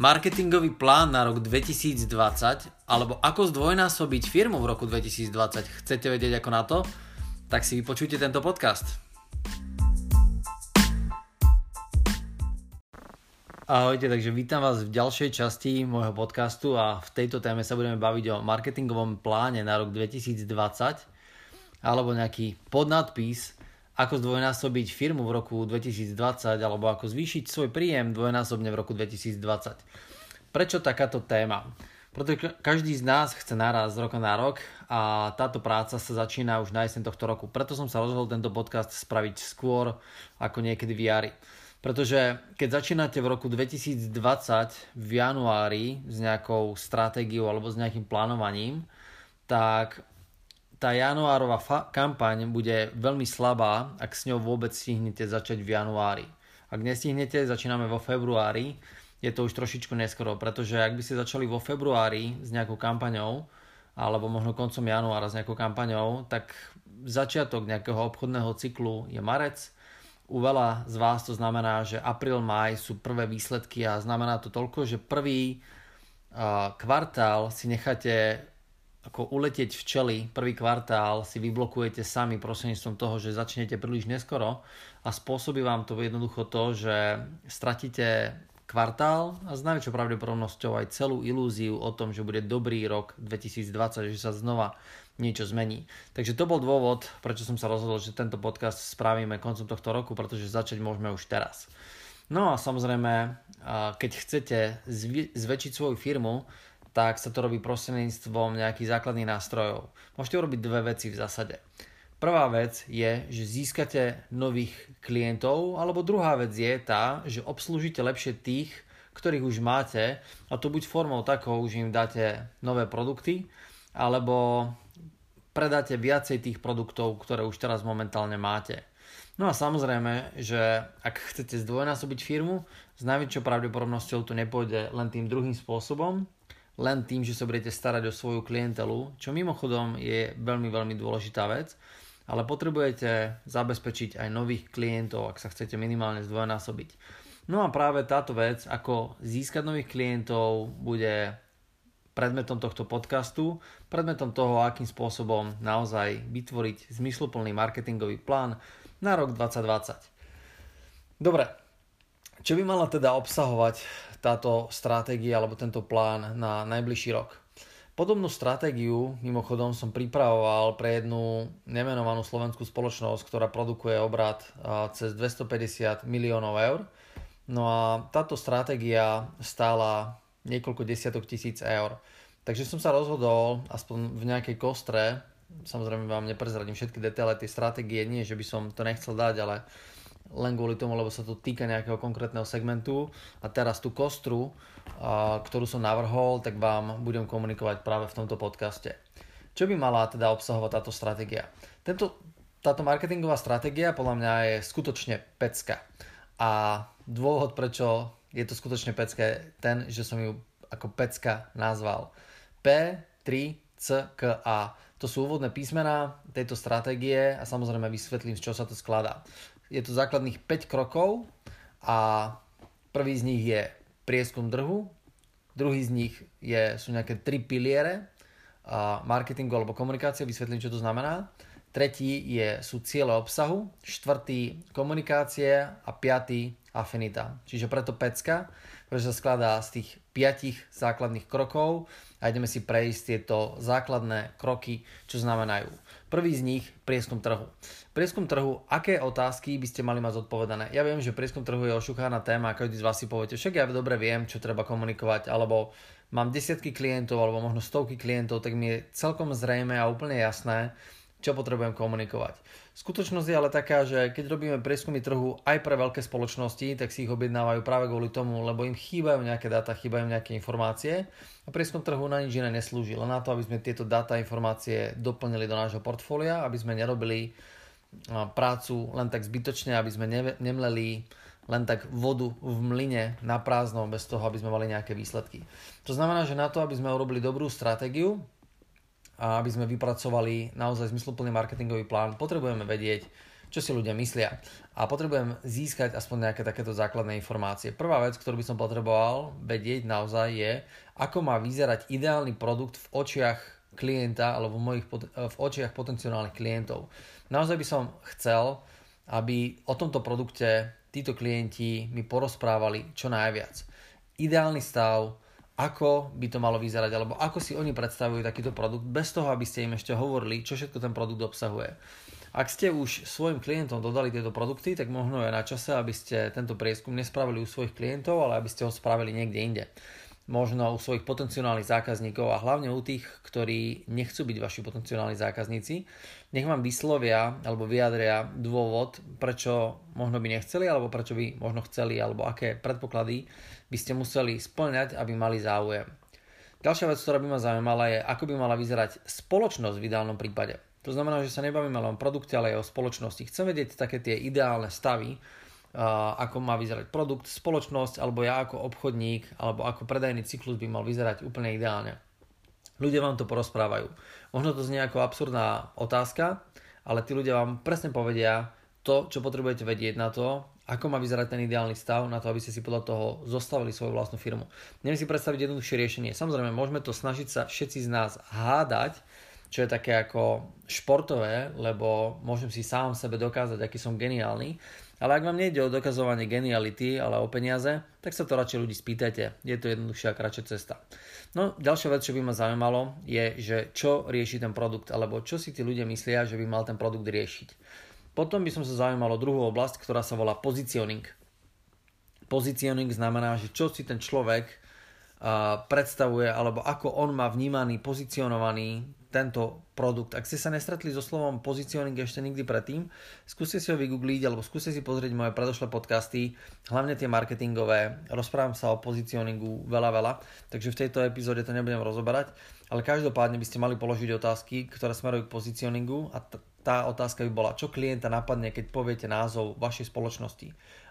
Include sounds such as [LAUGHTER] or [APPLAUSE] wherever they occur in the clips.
Marketingový plán na rok 2020 alebo ako zdvojnásobiť firmu v roku 2020. Chcete vedieť ako na to? Tak si vypočujte tento podcast. Ahojte, takže vítam vás v ďalšej časti môjho podcastu a v tejto téme sa budeme baviť o marketingovom pláne na rok 2020 alebo nejaký podnadpis ako zdvojnásobiť firmu v roku 2020 alebo ako zvýšiť svoj príjem dvojnásobne v roku 2020. Prečo takáto téma? Pretože každý z nás chce naraz roka na rok a táto práca sa začína už na jeseň tohto roku. Preto som sa rozhodol tento podcast spraviť skôr ako niekedy v jari. Pretože keď začínate v roku 2020 v januári s nejakou stratégiou alebo s nejakým plánovaním, tak tá januárová fa- kampaň bude veľmi slabá, ak s ňou vôbec stihnete začať v januári. Ak nestihnete, začíname vo februári, je to už trošičku neskoro, pretože ak by ste začali vo februári s nejakou kampaňou, alebo možno koncom januára s nejakou kampaňou, tak začiatok nejakého obchodného cyklu je marec. U veľa z vás to znamená, že apríl, maj sú prvé výsledky a znamená to toľko, že prvý kvartál si necháte ako uletieť včely, prvý kvartál si vyblokujete sami prostredníctvom toho, že začnete príliš neskoro a spôsobí vám to jednoducho to, že stratíte kvartál a s najväčšou pravdepodobnosťou aj celú ilúziu o tom, že bude dobrý rok 2020, že sa znova niečo zmení. Takže to bol dôvod, prečo som sa rozhodol, že tento podcast spravíme koncom tohto roku, pretože začať môžeme už teraz. No a samozrejme, keď chcete zväčšiť svoju firmu, tak sa to robí prostredníctvom nejakých základných nástrojov. Môžete urobiť dve veci v zásade. Prvá vec je, že získate nových klientov, alebo druhá vec je tá, že obslúžite lepšie tých, ktorých už máte, a to buď formou takou, že im dáte nové produkty, alebo predáte viacej tých produktov, ktoré už teraz momentálne máte. No a samozrejme, že ak chcete zdvojnásobiť firmu, s najväčšou pravdepodobnosťou to nepôjde len tým druhým spôsobom, len tým, že sa budete starať o svoju klientelu, čo mimochodom je veľmi, veľmi dôležitá vec, ale potrebujete zabezpečiť aj nových klientov, ak sa chcete minimálne zdvojnásobiť. No a práve táto vec, ako získať nových klientov, bude predmetom tohto podcastu, predmetom toho, akým spôsobom naozaj vytvoriť zmysluplný marketingový plán na rok 2020. Dobre, čo by mala teda obsahovať táto stratégia alebo tento plán na najbližší rok. Podobnú stratégiu mimochodom som pripravoval pre jednu nemenovanú slovenskú spoločnosť, ktorá produkuje obrad cez 250 miliónov eur. No a táto stratégia stála niekoľko desiatok tisíc eur. Takže som sa rozhodol, aspoň v nejakej kostre, samozrejme vám neprezradím všetky detaily tej stratégie, nie že by som to nechcel dať, ale len kvôli tomu, lebo sa to týka nejakého konkrétneho segmentu a teraz tú kostru, ktorú som navrhol, tak vám budem komunikovať práve v tomto podcaste. Čo by mala teda obsahovať táto stratégia? Tento, táto marketingová stratégia podľa mňa je skutočne pecka. A dôvod, prečo je to skutočne pecka, je ten, že som ju ako pecka nazval. P3CKA. To sú úvodné písmená tejto stratégie a samozrejme vysvetlím, z čo sa to skladá. Je to základných 5 krokov a prvý z nich je prieskum trhu, druhý z nich je, sú nejaké tri piliere marketingu alebo komunikácie, vysvetlím, čo to znamená. Tretí je, sú ciele obsahu, štvrtý komunikácie a piatý afinita. Čiže preto pecka, pretože sa skladá z tých piatich základných krokov a ideme si prejsť tieto základné kroky, čo znamenajú. Prvý z nich, prieskum trhu. Prieskum trhu, aké otázky by ste mali mať zodpovedané? Ja viem, že prieskum trhu je ošuchaná téma, každý z vás si poviete, však ja dobre viem, čo treba komunikovať, alebo mám desiatky klientov, alebo možno stovky klientov, tak mi je celkom zrejme a úplne jasné, čo potrebujem komunikovať. Skutočnosť je ale taká, že keď robíme prieskumy trhu aj pre veľké spoločnosti, tak si ich objednávajú práve kvôli tomu, lebo im chýbajú nejaké dáta, chýbajú nejaké informácie a prieskum trhu na nič iné neslúži, len na to, aby sme tieto dáta a informácie doplnili do nášho portfólia, aby sme nerobili prácu len tak zbytočne, aby sme nemleli len tak vodu v mline na prázdno, bez toho, aby sme mali nejaké výsledky. To znamená, že na to, aby sme urobili dobrú stratégiu, a aby sme vypracovali naozaj zmysluplný marketingový plán, potrebujeme vedieť, čo si ľudia myslia. A potrebujem získať aspoň nejaké takéto základné informácie. Prvá vec, ktorú by som potreboval vedieť naozaj je, ako má vyzerať ideálny produkt v očiach klienta alebo v, mojich, v očiach potenciálnych klientov. Naozaj by som chcel, aby o tomto produkte títo klienti mi porozprávali čo najviac. Ideálny stav, ako by to malo vyzerať, alebo ako si oni predstavujú takýto produkt, bez toho, aby ste im ešte hovorili, čo všetko ten produkt obsahuje. Ak ste už svojim klientom dodali tieto produkty, tak možno je na čase, aby ste tento prieskum nespravili u svojich klientov, ale aby ste ho spravili niekde inde. Možno u svojich potenciálnych zákazníkov a hlavne u tých, ktorí nechcú byť vaši potenciálni zákazníci. Nech vám vyslovia alebo vyjadria dôvod, prečo možno by nechceli, alebo prečo by možno chceli, alebo aké predpoklady by ste museli splňať, aby mali záujem. Ďalšia vec, ktorá by ma zaujímala je, ako by mala vyzerať spoločnosť v ideálnom prípade. To znamená, že sa nebavíme len o produkte, ale aj o spoločnosti. Chcem vedieť také tie ideálne stavy, ako má vyzerať produkt, spoločnosť, alebo ja ako obchodník, alebo ako predajný cyklus by mal vyzerať úplne ideálne. Ľudia vám to porozprávajú. Možno to znie ako absurdná otázka, ale tí ľudia vám presne povedia to, čo potrebujete vedieť na to, ako má vyzerať ten ideálny stav na to, aby ste si podľa toho zostavili svoju vlastnú firmu. Neviem si predstaviť jednoduchšie riešenie. Samozrejme, môžeme to snažiť sa všetci z nás hádať, čo je také ako športové, lebo môžem si sám sebe dokázať, aký som geniálny. Ale ak vám nejde o dokazovanie geniality, ale o peniaze, tak sa to radšej ľudí spýtajte. Je to jednoduchšia a kratšia cesta. No, ďalšia vec, čo by ma zaujímalo, je, že čo rieši ten produkt, alebo čo si tí ľudia myslia, že by mal ten produkt riešiť. Potom by som sa zaujímalo druhú oblasť, ktorá sa volá positioning. Positioning znamená, že čo si ten človek predstavuje, alebo ako on má vnímaný, pozicionovaný tento produkt. Ak ste sa nestretli so slovom positioning ešte nikdy predtým, skúste si ho vygoogliť alebo skúste si pozrieť moje predošlé podcasty, hlavne tie marketingové. Rozprávam sa o pozicioningu veľa, veľa, takže v tejto epizóde to nebudem rozoberať, ale každopádne by ste mali položiť otázky, ktoré smerujú k pozicioningu a t- tá otázka by bola, čo klienta napadne, keď poviete názov vašej spoločnosti.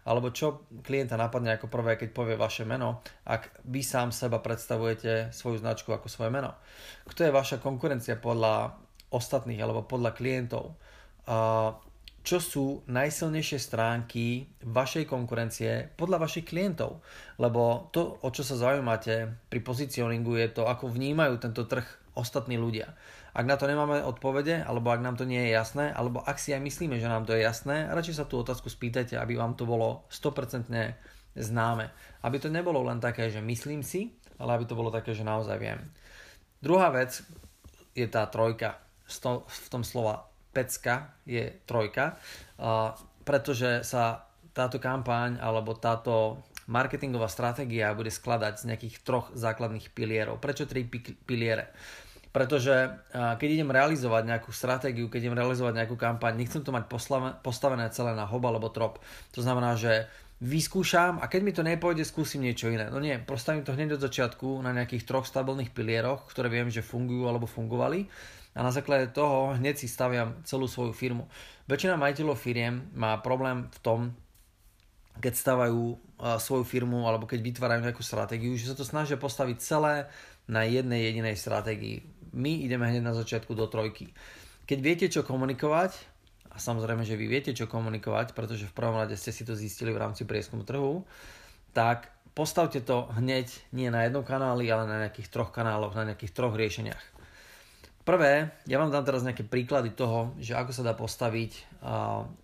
Alebo čo klienta napadne ako prvé, keď povie vaše meno, ak vy sám seba predstavujete svoju značku ako svoje meno. Kto je vaša konkurencia podľa ostatných alebo podľa klientov? Čo sú najsilnejšie stránky vašej konkurencie podľa vašich klientov? Lebo to, o čo sa zaujímate pri pozicioningu, je to, ako vnímajú tento trh ostatní ľudia. Ak na to nemáme odpovede, alebo ak nám to nie je jasné, alebo ak si aj myslíme, že nám to je jasné, radšej sa tú otázku spýtajte, aby vám to bolo 100% známe. Aby to nebolo len také, že myslím si, ale aby to bolo také, že naozaj viem. Druhá vec je tá trojka. V tom slova pecka je trojka, pretože sa táto kampaň alebo táto marketingová stratégia bude skladať z nejakých troch základných pilierov. Prečo tri piliere? Pretože keď idem realizovať nejakú stratégiu, keď idem realizovať nejakú kampaň, nechcem to mať postavené celé na hob alebo trop. To znamená, že vyskúšam a keď mi to nepôjde, skúsim niečo iné. No nie, postavím to hneď od začiatku na nejakých troch stabilných pilieroch, ktoré viem, že fungujú alebo fungovali a na základe toho hneď si staviam celú svoju firmu. Väčšina majiteľov firiem má problém v tom, keď stavajú svoju firmu alebo keď vytvárajú nejakú stratégiu, že sa to snažia postaviť celé na jednej jedinej stratégii my ideme hneď na začiatku do trojky. Keď viete, čo komunikovať, a samozrejme, že vy viete, čo komunikovať, pretože v prvom rade ste si to zistili v rámci prieskumu trhu, tak postavte to hneď nie na jednom kanáli, ale na nejakých troch kanáloch, na nejakých troch riešeniach. Prvé, ja vám dám teraz nejaké príklady toho, že ako sa dá postaviť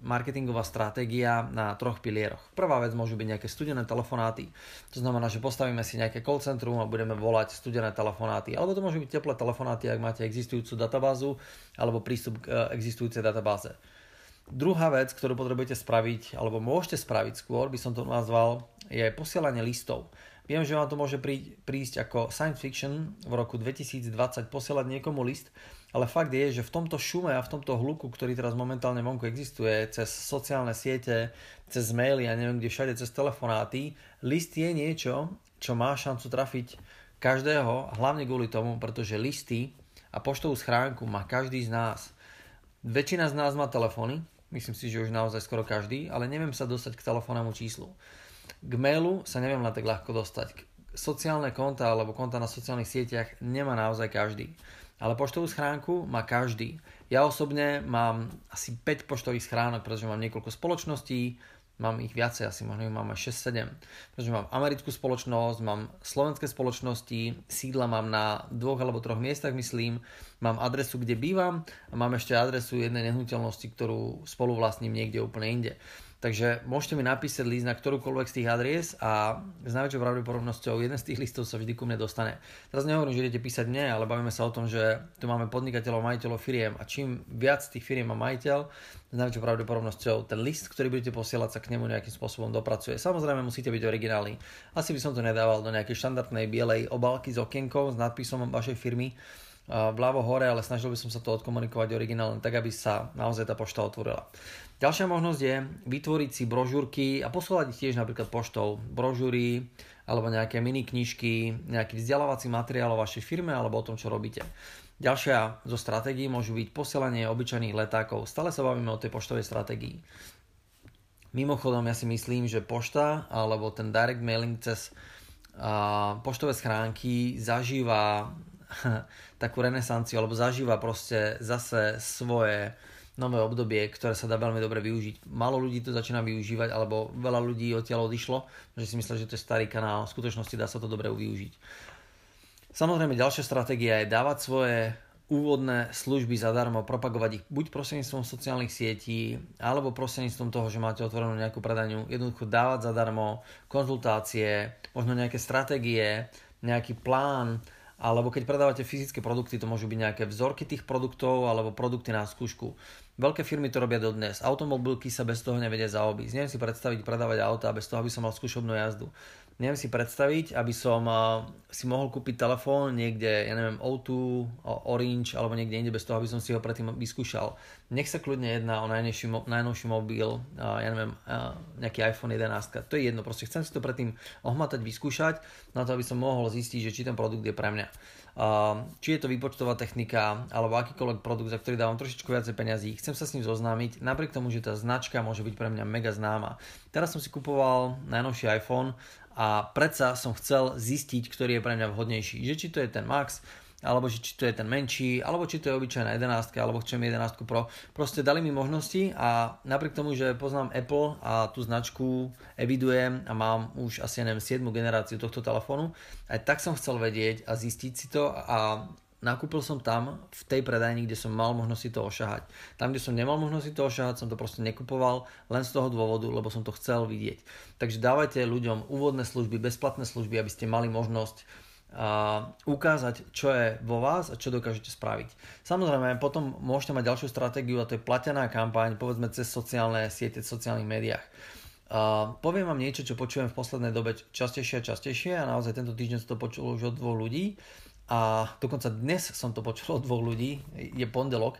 marketingová stratégia na troch pilieroch. Prvá vec môžu byť nejaké studené telefonáty. To znamená, že postavíme si nejaké call centrum a budeme volať studené telefonáty. Alebo to môžu byť teplé telefonáty, ak máte existujúcu databázu alebo prístup k e, existujúcej databáze. Druhá vec, ktorú potrebujete spraviť, alebo môžete spraviť skôr, by som to nazval, je posielanie listov. Viem, že vám to môže prísť ako science fiction v roku 2020 posielať niekomu list, ale fakt je, že v tomto šume a v tomto hluku, ktorý teraz momentálne vonku existuje, cez sociálne siete, cez maily a neviem kde všade, cez telefonáty, list je niečo, čo má šancu trafiť každého, hlavne kvôli tomu, pretože listy a poštovú schránku má každý z nás. Väčšina z nás má telefóny, myslím si, že už naozaj skoro každý, ale neviem sa dostať k telefónnemu číslu. K mailu sa neviem len tak ľahko dostať. Sociálne konta alebo konta na sociálnych sieťach nemá naozaj každý. Ale poštovú schránku má každý. Ja osobne mám asi 5 poštových schránok, pretože mám niekoľko spoločností, mám ich viacej, asi možno ich mám aj 6-7, pretože mám americkú spoločnosť, mám slovenské spoločnosti, sídla mám na dvoch alebo troch miestach, myslím, mám adresu, kde bývam a mám ešte adresu jednej nehnuteľnosti, ktorú spolu vlastním niekde úplne inde. Takže môžete mi napísať list na ktorúkoľvek z tých adries a s najväčšou pravdepodobnosťou jeden z tých listov sa vždy ku mne dostane. Teraz nehovorím, že idete písať mne, ale bavíme sa o tom, že tu máme podnikateľov, majiteľov firiem a čím viac tých firiem má majiteľ, s najväčšou pravdepodobnosťou ten list, ktorý budete posielať, sa k nemu nejakým spôsobom dopracuje. Samozrejme musíte byť originálni. Asi by som to nedával do nejakej štandardnej bielej obálky s okienkou s nadpisom vašej firmy, vľavo hore, ale snažil by som sa to odkomunikovať originálne tak, aby sa naozaj tá pošta otvorila. Ďalšia možnosť je vytvoriť si brožúrky a poslať ich tiež napríklad poštou. Brožúry alebo nejaké mini knižky, nejaký vzdelávací materiál o vašej firme alebo o tom, čo robíte. Ďalšia zo stratégií môžu byť posielanie obyčajných letákov. Stále sa bavíme o tej poštovej stratégii. Mimochodom, ja si myslím, že pošta alebo ten direct mailing cez a, poštové schránky zažíva [LAUGHS] takú renesanciu alebo zažíva proste zase svoje nové obdobie, ktoré sa dá veľmi dobre využiť. Malo ľudí to začína využívať, alebo veľa ľudí odtiaľ odišlo, že si mysleli, že to je starý kanál. V skutočnosti dá sa to dobre využiť. Samozrejme, ďalšia stratégia je dávať svoje úvodné služby zadarmo, propagovať ich buď prostredníctvom sociálnych sietí, alebo prostredníctvom toho, že máte otvorenú nejakú predaniu, jednoducho dávať zadarmo konzultácie, možno nejaké stratégie, nejaký plán, alebo keď predávate fyzické produkty, to môžu byť nejaké vzorky tých produktov alebo produkty na skúšku. Veľké firmy to robia dodnes. Automobilky sa bez toho nevedia zaobísť. Neviem si predstaviť predávať auta bez toho, aby som mal skúšobnú jazdu. Neviem si predstaviť, aby som si mohol kúpiť telefón niekde, ja neviem, O2, Orange alebo niekde inde bez toho, aby som si ho predtým vyskúšal. Nech sa kľudne jedná o najnovší, najnovší mobil, ja neviem, nejaký iPhone 11. To je jedno, proste chcem si to predtým ohmatať, vyskúšať, na to, aby som mohol zistiť, že či ten produkt je pre mňa. Či je to výpočtová technika alebo akýkoľvek produkt, za ktorý dávam trošičku viacej peňazí, chcem sa s ním zoznámiť, napriek tomu, že tá značka môže byť pre mňa mega známa. Teraz som si kupoval najnovší iPhone a predsa som chcel zistiť, ktorý je pre mňa vhodnejší. Že či to je ten Max, alebo či, to je ten menší, alebo či to je obyčajná 11, alebo chcem 11 Pro. Proste dali mi možnosti a napriek tomu, že poznám Apple a tú značku evidujem a mám už asi neviem 7 generáciu tohto telefónu, aj tak som chcel vedieť a zistiť si to a nakúpil som tam, v tej predajni, kde som mal možnosť si to ošahať. Tam, kde som nemal možnosť si to ošahať, som to proste nekupoval len z toho dôvodu, lebo som to chcel vidieť. Takže dávajte ľuďom úvodné služby, bezplatné služby, aby ste mali možnosť uh, ukázať, čo je vo vás a čo dokážete spraviť. Samozrejme, potom môžete mať ďalšiu stratégiu a to je platená kampaň, povedzme cez sociálne siete, sociálnych médiách. Uh, poviem vám niečo, čo počujem v poslednej dobe častejšie a častejšie a naozaj tento týždeň som to počul už od dvoch ľudí a dokonca dnes som to počul od dvoch ľudí, je pondelok,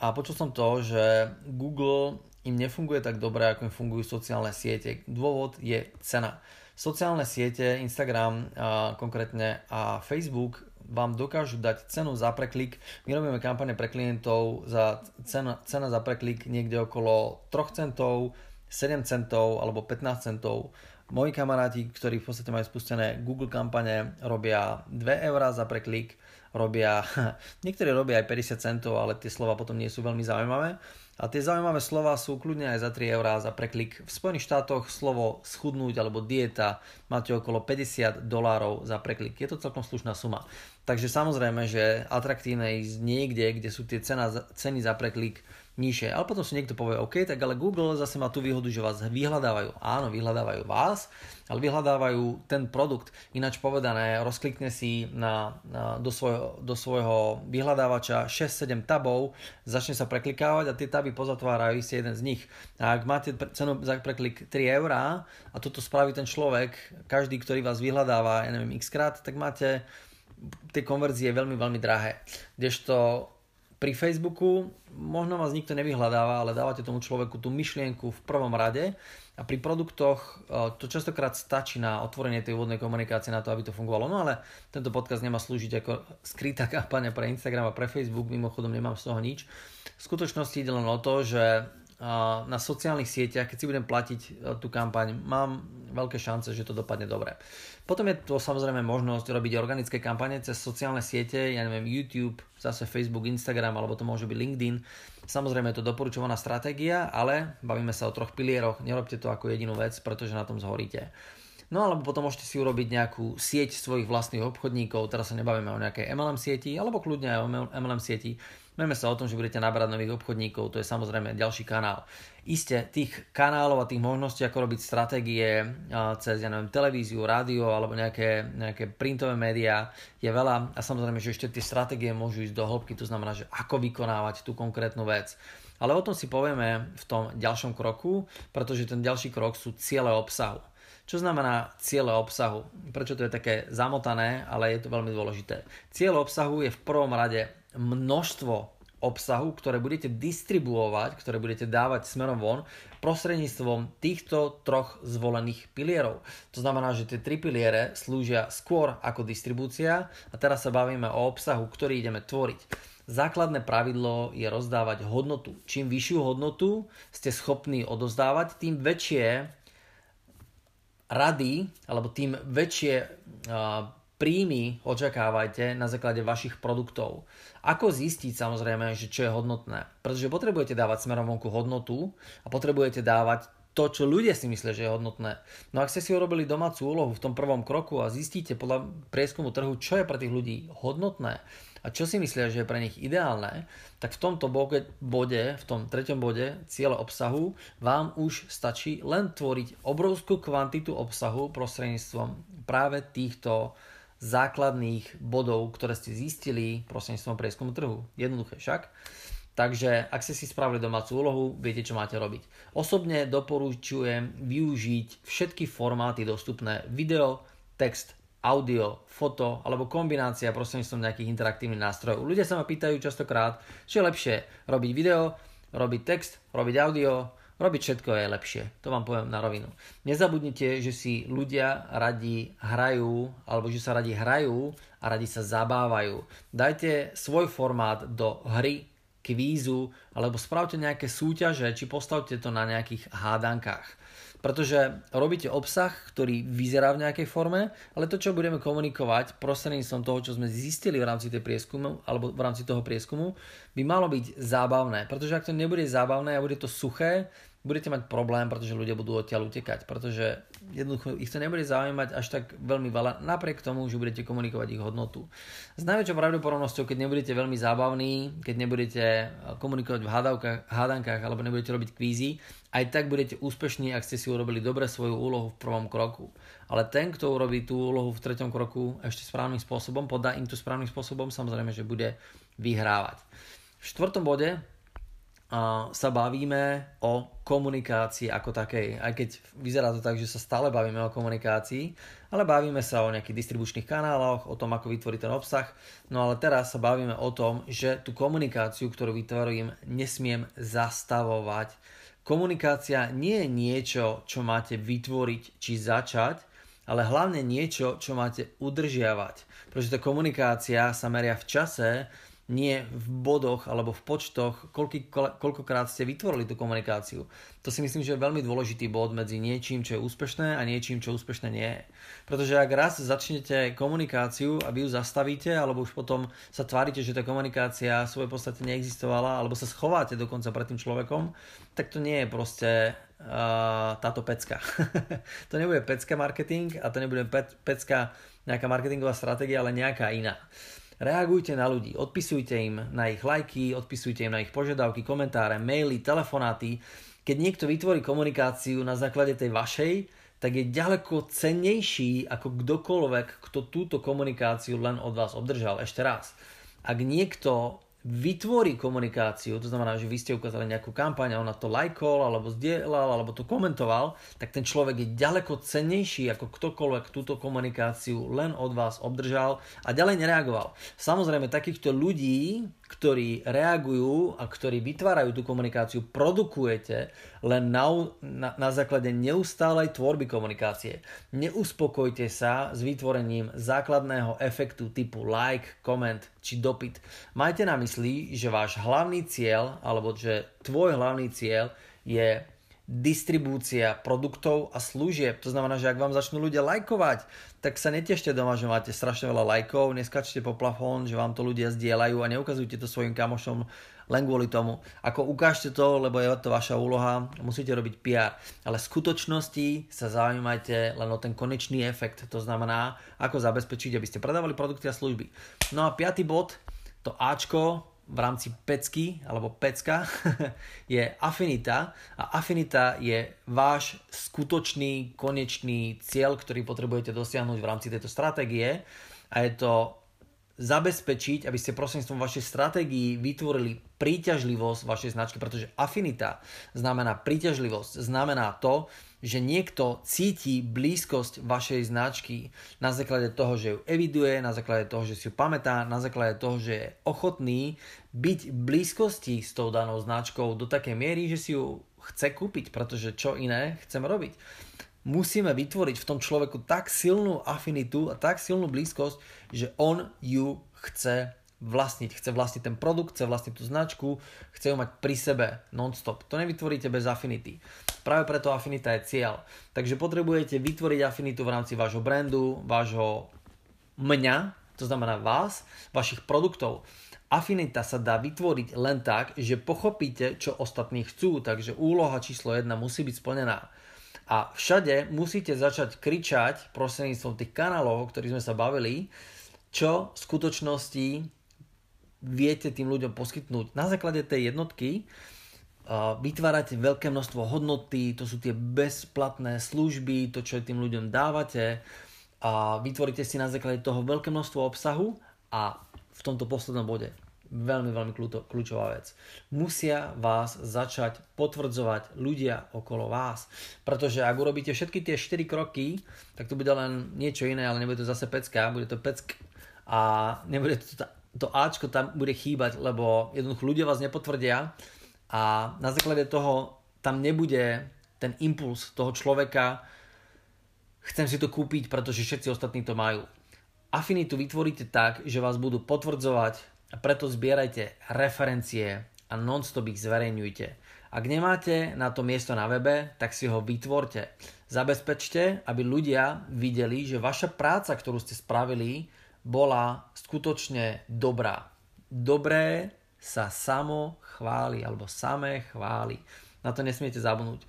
a počul som to, že Google im nefunguje tak dobre, ako im fungujú sociálne siete. Dôvod je cena. Sociálne siete, Instagram a konkrétne a Facebook vám dokážu dať cenu za preklik. My robíme kampane pre klientov za cena, cena za preklik niekde okolo 3 centov, 7 centov alebo 15 centov Moji kamaráti, ktorí v podstate majú spustené Google kampane, robia 2 eurá za preklik, robia, [LAUGHS] niektorí robia aj 50 centov, ale tie slova potom nie sú veľmi zaujímavé. A tie zaujímavé slova sú kľudne aj za 3 eurá za preklik. V Spojených štátoch slovo schudnúť alebo dieta máte okolo 50 dolárov za preklik. Je to celkom slušná suma. Takže samozrejme, že atraktívne ísť niekde, kde sú tie cena, ceny za preklik nižšie. Ale potom si niekto povie, OK, tak ale Google zase má tú výhodu, že vás vyhľadávajú. Áno, vyhľadávajú vás, ale vyhľadávajú ten produkt. Ináč povedané, rozklikne si na, na, do, svojho, do svojho vyhľadávača 6-7 tabov, začne sa preklikávať a tie taby pozatvárajú si jeden z nich. A ak máte cenu za preklik 3 eurá a toto spraví ten človek, každý, ktorý vás vyhľadáva, ja neviem, x krát, tak máte tie konverzie veľmi, veľmi drahé. Kdežto pri Facebooku možno vás nikto nevyhľadáva, ale dávate tomu človeku tú myšlienku v prvom rade a pri produktoch e, to častokrát stačí na otvorenie tej úvodnej komunikácie na to, aby to fungovalo. No ale tento podcast nemá slúžiť ako skrytá kampaňa pre Instagram a pre Facebook, mimochodom nemám z toho nič. V skutočnosti ide len o to, že na sociálnych sieťach, keď si budem platiť tú kampaň, mám veľké šance, že to dopadne dobre. Potom je to samozrejme možnosť robiť organické kampane cez sociálne siete, ja neviem, YouTube, zase Facebook, Instagram, alebo to môže byť LinkedIn. Samozrejme je to doporučovaná stratégia, ale bavíme sa o troch pilieroch, nerobte to ako jedinú vec, pretože na tom zhoríte. No alebo potom môžete si urobiť nejakú sieť svojich vlastných obchodníkov, teraz sa nebavíme o nejakej MLM sieti, alebo kľudne aj o MLM sieti. Bavíme sa o tom, že budete nabrať nových obchodníkov, to je samozrejme ďalší kanál. Isté, tých kanálov a tých možností, ako robiť stratégie cez, ja neviem, televíziu, rádio alebo nejaké, nejaké printové médiá je veľa a samozrejme, že ešte tie stratégie môžu ísť do hĺbky, to znamená, že ako vykonávať tú konkrétnu vec. Ale o tom si povieme v tom ďalšom kroku, pretože ten ďalší krok sú ciele obsahu. Čo znamená cieľe obsahu? Prečo to je také zamotané, ale je to veľmi dôležité. Cieľ obsahu je v prvom rade množstvo obsahu, ktoré budete distribuovať, ktoré budete dávať smerom von prostredníctvom týchto troch zvolených pilierov. To znamená, že tie tri piliere slúžia skôr ako distribúcia a teraz sa bavíme o obsahu, ktorý ideme tvoriť. Základné pravidlo je rozdávať hodnotu. Čím vyššiu hodnotu ste schopní odozdávať, tým väčšie rady, alebo tým väčšie príjmy očakávajte na základe vašich produktov. Ako zistiť samozrejme, že čo je hodnotné? Pretože potrebujete dávať smerom vonku hodnotu a potrebujete dávať to, čo ľudia si myslia, že je hodnotné. No ak ste si urobili domácu úlohu v tom prvom kroku a zistíte podľa prieskumu trhu, čo je pre tých ľudí hodnotné a čo si myslia, že je pre nich ideálne, tak v tomto bode, v tom treťom bode cieľe obsahu vám už stačí len tvoriť obrovskú kvantitu obsahu prostredníctvom práve týchto základných bodov, ktoré ste zistili prostredníctvom prieskumu trhu. Jednoduché však. Takže ak ste si spravili domácu úlohu, viete, čo máte robiť. Osobne doporučujem využiť všetky formáty dostupné video, text, audio, foto alebo kombinácia prostredníctvom nejakých interaktívnych nástrojov. Ľudia sa ma pýtajú častokrát, či je lepšie robiť video, robiť text, robiť audio, robiť všetko je lepšie. To vám poviem na rovinu. Nezabudnite, že si ľudia radi hrajú, alebo že sa radi hrajú a radi sa zabávajú. Dajte svoj formát do hry, kvízu alebo spravte nejaké súťaže, či postavte to na nejakých hádankách. Pretože robíte obsah, ktorý vyzerá v nejakej forme, ale to, čo budeme komunikovať prostredníctvom toho, čo sme zistili v rámci tej prieskumu, alebo v rámci toho prieskumu, by malo byť zábavné. Pretože ak to nebude zábavné a bude to suché, budete mať problém, pretože ľudia budú odtiaľ utekať, pretože jednoducho ich to nebude zaujímať až tak veľmi veľa, napriek tomu, že budete komunikovať ich hodnotu. S najväčšou pravdepodobnosťou, keď nebudete veľmi zábavní, keď nebudete komunikovať v hádankách alebo nebudete robiť kvízy, aj tak budete úspešní, ak ste si urobili dobre svoju úlohu v prvom kroku. Ale ten, kto urobí tú úlohu v treťom kroku ešte správnym spôsobom, podá im to správnym spôsobom, samozrejme, že bude vyhrávať. V štvrtom bode sa bavíme o komunikácii ako takej. Aj keď vyzerá to tak, že sa stále bavíme o komunikácii, ale bavíme sa o nejakých distribučných kanáloch, o tom, ako vytvoriť ten obsah. No ale teraz sa bavíme o tom, že tú komunikáciu, ktorú vytvorím, nesmiem zastavovať. Komunikácia nie je niečo, čo máte vytvoriť či začať, ale hlavne niečo, čo máte udržiavať. Pretože tá komunikácia sa meria v čase, nie v bodoch alebo v počtoch, koľky, koľkokrát ste vytvorili tú komunikáciu. To si myslím, že je veľmi dôležitý bod medzi niečím, čo je úspešné a niečím, čo úspešné nie je. Pretože ak raz začnete komunikáciu a vy ju zastavíte, alebo už potom sa tvárite, že tá komunikácia v svojej podstate neexistovala, alebo sa schováte dokonca pred tým človekom, tak to nie je proste uh, táto pecka. [LAUGHS] to nebude pecka marketing a to nebude pe- pecka nejaká marketingová stratégia, ale nejaká iná. Reagujte na ľudí, odpisujte im na ich lajky, odpisujte im na ich požiadavky, komentáre, maily, telefonáty. Keď niekto vytvorí komunikáciu na základe tej vašej, tak je ďaleko cennejší ako kdokoľvek, kto túto komunikáciu len od vás obdržal. Ešte raz. Ak niekto vytvorí komunikáciu, to znamená, že vy ste ukázali nejakú kampaň a ona to lajkol, alebo zdieľal, alebo to komentoval, tak ten človek je ďaleko cennejší ako ktokoľvek túto komunikáciu len od vás obdržal a ďalej nereagoval. Samozrejme, takýchto ľudí, ktorí reagujú a ktorí vytvárajú tú komunikáciu, produkujete len na, na, na základe neustálej tvorby komunikácie. Neuspokojte sa s vytvorením základného efektu typu like, koment či dopyt. Majte na mysli, že váš hlavný cieľ, alebo že tvoj hlavný cieľ je distribúcia produktov a služieb. To znamená, že ak vám začnú ľudia lajkovať, tak sa netešte doma, že máte strašne veľa lajkov, neskačte po plafón, že vám to ľudia zdieľajú a neukazujte to svojim kamošom len kvôli tomu. Ako ukážte to, lebo je to vaša úloha, musíte robiť PR. Ale v skutočnosti sa zaujímajte len o ten konečný efekt. To znamená, ako zabezpečiť, aby ste predávali produkty a služby. No a piatý bod, to Ačko, v rámci pecky alebo pecka [LAUGHS] je afinita. A afinita je váš skutočný konečný cieľ, ktorý potrebujete dosiahnuť v rámci tejto stratégie. A je to zabezpečiť, aby ste prostredníctvom vašej stratégii vytvorili príťažlivosť vašej značky, pretože afinita znamená príťažlivosť, znamená to, že niekto cíti blízkosť vašej značky na základe toho, že ju eviduje, na základe toho, že si ju pamätá, na základe toho, že je ochotný byť v blízkosti s tou danou značkou do takej miery, že si ju chce kúpiť, pretože čo iné chcem robiť musíme vytvoriť v tom človeku tak silnú afinitu a tak silnú blízkosť, že on ju chce vlastniť. Chce vlastniť ten produkt, chce vlastniť tú značku, chce ju mať pri sebe non-stop. To nevytvoríte bez afinity. Práve preto afinita je cieľ. Takže potrebujete vytvoriť afinitu v rámci vášho brandu, vášho mňa, to znamená vás, vašich produktov. Afinita sa dá vytvoriť len tak, že pochopíte, čo ostatní chcú, takže úloha číslo 1 musí byť splnená. A všade musíte začať kričať prostredníctvom tých kanálov, o ktorých sme sa bavili, čo v skutočnosti viete tým ľuďom poskytnúť. Na základe tej jednotky vytvárate veľké množstvo hodnoty, to sú tie bezplatné služby, to, čo tým ľuďom dávate a vytvoríte si na základe toho veľké množstvo obsahu a v tomto poslednom bode veľmi, veľmi kľúčová vec. Musia vás začať potvrdzovať ľudia okolo vás. Pretože ak urobíte všetky tie 4 kroky, tak to bude len niečo iné, ale nebude to zase pecka, bude to peck a nebude to, to Ačko tam bude chýbať, lebo jednoducho ľudia vás nepotvrdia a na základe toho tam nebude ten impuls toho človeka chcem si to kúpiť, pretože všetci ostatní to majú. Afinitu vytvoríte tak, že vás budú potvrdzovať a preto zbierajte referencie a non-stop ich zverejňujte. Ak nemáte na to miesto na webe, tak si ho vytvorte. Zabezpečte, aby ľudia videli, že vaša práca, ktorú ste spravili, bola skutočne dobrá. Dobré sa samo chváli, alebo samé chváli. Na to nesmiete zabudnúť.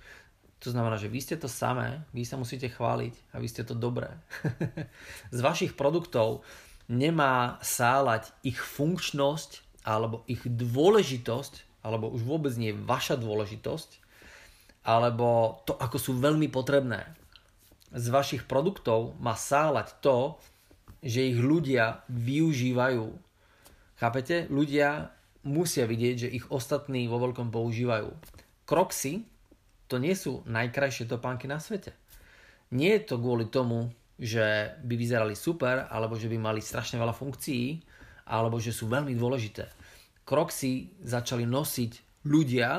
To znamená, že vy ste to samé, vy sa musíte chváliť a vy ste to dobré. [LAUGHS] Z vašich produktov nemá sálať ich funkčnosť alebo ich dôležitosť, alebo už vôbec nie vaša dôležitosť, alebo to, ako sú veľmi potrebné. Z vašich produktov má sálať to, že ich ľudia využívajú. Chápete? Ľudia musia vidieť, že ich ostatní vo veľkom používajú. Kroxy to nie sú najkrajšie topánky na svete. Nie je to kvôli tomu, že by vyzerali super, alebo že by mali strašne veľa funkcií, alebo že sú veľmi dôležité. Kroxy začali nosiť ľudia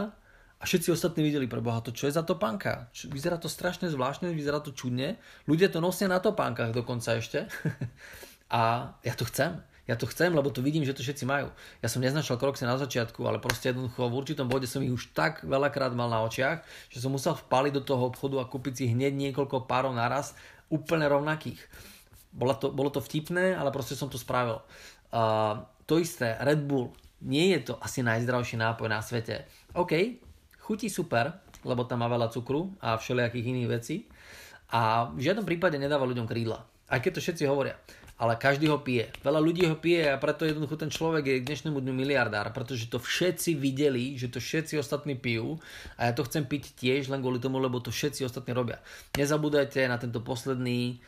a všetci ostatní videli pre Boha to, čo je za topánka. Vyzerá to strašne zvláštne, vyzerá to čudne. Ľudia to nosia na topánkach dokonca ešte. [LAUGHS] a ja to chcem. Ja to chcem, lebo to vidím, že to všetci majú. Ja som neznačal kroxy na začiatku, ale proste jednoducho v určitom bode som ich už tak veľakrát mal na očiach, že som musel vpaliť do toho obchodu a kúpiť si hneď niekoľko párov naraz úplne rovnakých. Bolo to, bolo to vtipné, ale proste som to spravil. Uh, to isté, Red Bull, nie je to asi najzdravší nápoj na svete. OK, chutí super, lebo tam má veľa cukru a všelijakých iných vecí a v žiadnom prípade nedáva ľuďom krídla. Aj keď to všetci hovoria ale každý ho pije. Veľa ľudí ho pije a preto jednoducho ten človek je k dnešnému dňu miliardár, pretože to všetci videli, že to všetci ostatní pijú a ja to chcem piť tiež len kvôli tomu, lebo to všetci ostatní robia. Nezabúdajte na tento posledný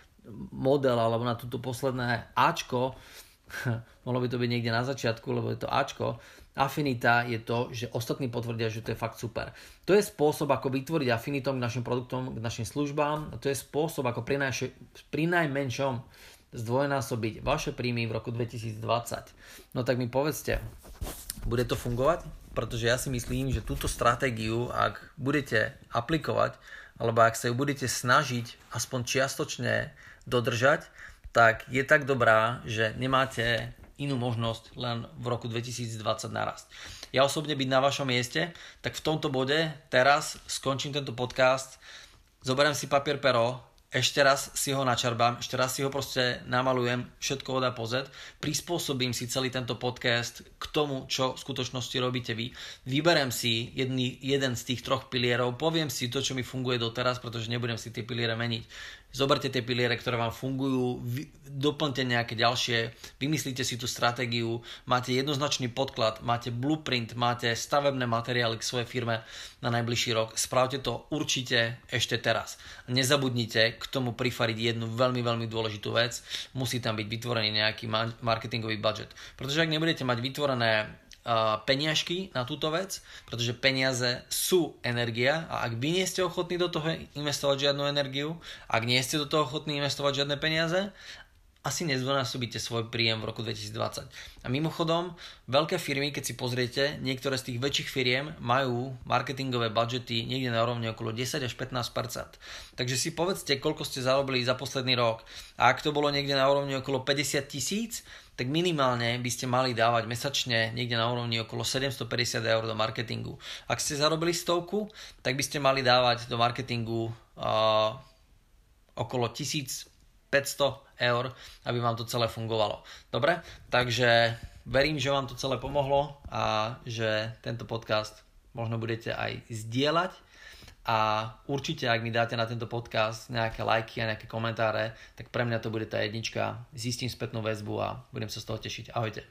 model alebo na toto posledné Ačko, [LAUGHS] mohlo by to byť niekde na začiatku, lebo je to Ačko, afinita je to, že ostatní potvrdia, že to je fakt super. To je spôsob, ako vytvoriť afinitom k našim produktom, k našim službám. To je spôsob, ako pri najmenšom zdvojnásobiť vaše príjmy v roku 2020. No tak mi povedzte, bude to fungovať? Pretože ja si myslím, že túto stratégiu, ak budete aplikovať, alebo ak sa ju budete snažiť aspoň čiastočne dodržať, tak je tak dobrá, že nemáte inú možnosť len v roku 2020 narast. Ja osobne byť na vašom mieste, tak v tomto bode teraz skončím tento podcast, zoberiem si papier pero, ešte raz si ho načarbám, ešte raz si ho proste namalujem, všetko od A po Z, prispôsobím si celý tento podcast k tomu, čo v skutočnosti robíte vy. Vyberem si jedný, jeden z tých troch pilierov, poviem si to, čo mi funguje doteraz, pretože nebudem si tie piliere meniť zoberte tie piliere, ktoré vám fungujú, vy, doplňte nejaké ďalšie, vymyslíte si tú stratégiu, máte jednoznačný podklad, máte blueprint, máte stavebné materiály k svojej firme na najbližší rok. Spravte to určite ešte teraz. Nezabudnite k tomu prifariť jednu veľmi, veľmi dôležitú vec. Musí tam byť vytvorený nejaký marketingový budget. Pretože ak nebudete mať vytvorené peniažky na túto vec, pretože peniaze sú energia a ak vy nie ste ochotní do toho investovať žiadnu energiu, ak nie ste do toho ochotní investovať žiadne peniaze, asi nezdvonásobíte svoj príjem v roku 2020. A mimochodom, veľké firmy, keď si pozriete, niektoré z tých väčších firiem majú marketingové budžety niekde na úrovni okolo 10 až 15% Takže si povedzte, koľko ste zarobili za posledný rok. A ak to bolo niekde na úrovni okolo 50 tisíc, tak minimálne by ste mali dávať mesačne niekde na úrovni okolo 750 eur do marketingu. Ak ste zarobili stovku, tak by ste mali dávať do marketingu uh, okolo 1500 eur, aby vám to celé fungovalo. Dobre? Takže verím, že vám to celé pomohlo a že tento podcast možno budete aj zdieľať a určite, ak mi dáte na tento podcast nejaké lajky a nejaké komentáre, tak pre mňa to bude tá jednička. Zistím spätnú väzbu a budem sa z toho tešiť. Ahojte.